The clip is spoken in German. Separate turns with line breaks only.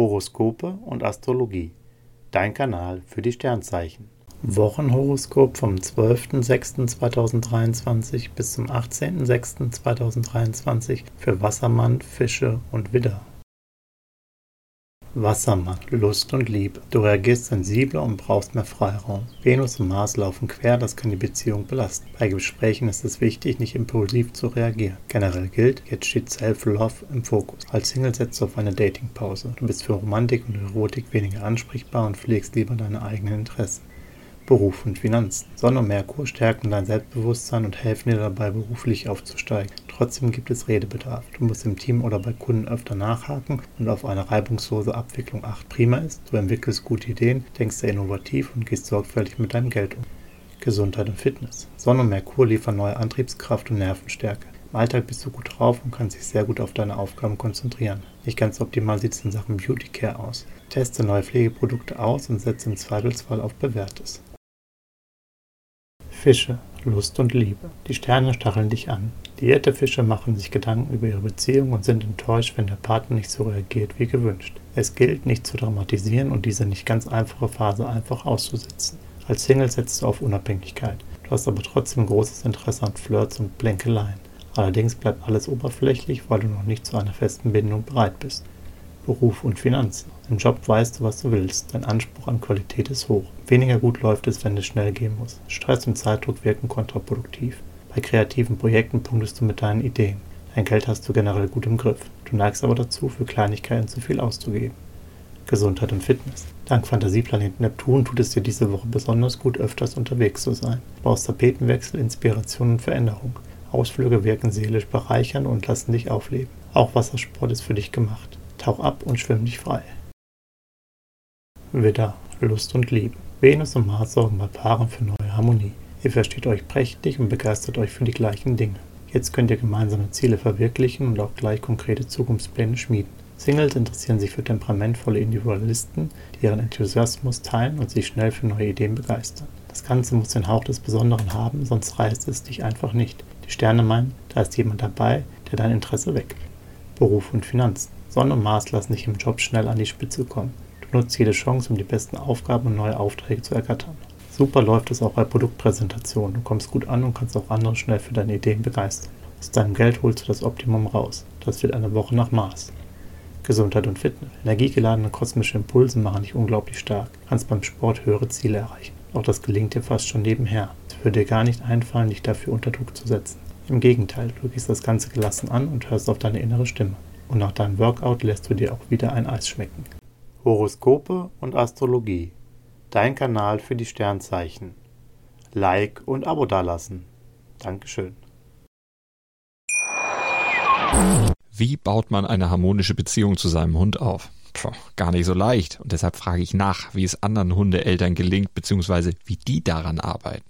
Horoskope und Astrologie. Dein Kanal für die Sternzeichen. Wochenhoroskop vom 12.06.2023 bis zum 18.06.2023 für Wassermann, Fische und Widder. Wassermann, Lust und Liebe. Du reagierst sensibler und brauchst mehr Freiraum. Venus und Mars laufen quer, das kann die Beziehung belasten. Bei Gesprächen ist es wichtig, nicht impulsiv zu reagieren. Generell gilt, jetzt steht Self-Love im Fokus. Als Single setzt du auf eine Datingpause. Du bist für Romantik und Erotik weniger ansprechbar und pflegst lieber deine eigenen Interessen. Beruf und Finanzen. Sonne und Merkur stärken dein Selbstbewusstsein und helfen dir dabei, beruflich aufzusteigen. Trotzdem gibt es Redebedarf. Du musst im Team oder bei Kunden öfter nachhaken und auf eine reibungslose Abwicklung achten. Prima ist, du entwickelst gute Ideen, denkst sehr innovativ und gehst sorgfältig mit deinem Geld um. Gesundheit und Fitness. Sonne und Merkur liefern neue Antriebskraft und Nervenstärke. Im Alltag bist du gut drauf und kannst dich sehr gut auf deine Aufgaben konzentrieren. Nicht ganz optimal sieht es in Sachen Beauty Care aus. Teste neue Pflegeprodukte aus und setze im Zweifelsfall auf Bewährtes. Fische, Lust und Liebe. Die Sterne stacheln dich an. Diäte Fische machen sich Gedanken über ihre Beziehung und sind enttäuscht, wenn der Partner nicht so reagiert wie gewünscht. Es gilt, nicht zu dramatisieren und diese nicht ganz einfache Phase einfach auszusitzen. Als Single setzt du auf Unabhängigkeit. Du hast aber trotzdem großes Interesse an Flirts und Blänkeleien. Allerdings bleibt alles oberflächlich, weil du noch nicht zu einer festen Bindung bereit bist. Beruf und Finanzen. Im Job weißt du, was du willst. Dein Anspruch an Qualität ist hoch. Weniger gut läuft es, wenn es schnell gehen muss. Stress und Zeitdruck wirken kontraproduktiv. Bei kreativen Projekten punktest du mit deinen Ideen. Dein Geld hast du generell gut im Griff. Du neigst aber dazu, für Kleinigkeiten zu viel auszugeben. Gesundheit und Fitness. Dank Fantasieplanet Neptun tut es dir diese Woche besonders gut, öfters unterwegs zu sein. Du brauchst Tapetenwechsel, Inspiration und Veränderung. Ausflüge wirken seelisch bereichern und lassen dich aufleben. Auch Wassersport ist für dich gemacht. Tauch ab und schwimm dich frei. Widder, Lust und Liebe. Venus und Mars sorgen bei Paaren für neue Harmonie. Ihr versteht euch prächtig und begeistert euch für die gleichen Dinge. Jetzt könnt ihr gemeinsame Ziele verwirklichen und auch gleich konkrete Zukunftspläne schmieden. Singles interessieren sich für temperamentvolle Individualisten, die ihren Enthusiasmus teilen und sich schnell für neue Ideen begeistern. Das Ganze muss den Hauch des Besonderen haben, sonst reißt es dich einfach nicht. Die Sterne meinen, da ist jemand dabei, der dein Interesse weckt. Beruf und Finanzen. Sonne und Mars lassen dich im Job schnell an die Spitze kommen. Du nutzt jede Chance, um die besten Aufgaben und neue Aufträge zu ergattern. Super läuft es auch bei Produktpräsentationen. Du kommst gut an und kannst auch andere schnell für deine Ideen begeistern. Aus deinem Geld holst du das Optimum raus. Das wird eine Woche nach Mars. Gesundheit und Fitness. Energiegeladene kosmische Impulse machen dich unglaublich stark. Du kannst beim Sport höhere Ziele erreichen. Auch das gelingt dir fast schon nebenher. Es würde dir gar nicht einfallen, dich dafür unter Druck zu setzen. Im Gegenteil, du gehst das Ganze gelassen an und hörst auf deine innere Stimme und nach deinem Workout lässt du dir auch wieder ein Eis schmecken. Horoskope und Astrologie. Dein Kanal für die Sternzeichen. Like und Abo dalassen. Dankeschön.
Wie baut man eine harmonische Beziehung zu seinem Hund auf? Puh, gar nicht so leicht. Und deshalb frage ich nach, wie es anderen Hundeeltern gelingt, beziehungsweise wie die daran arbeiten.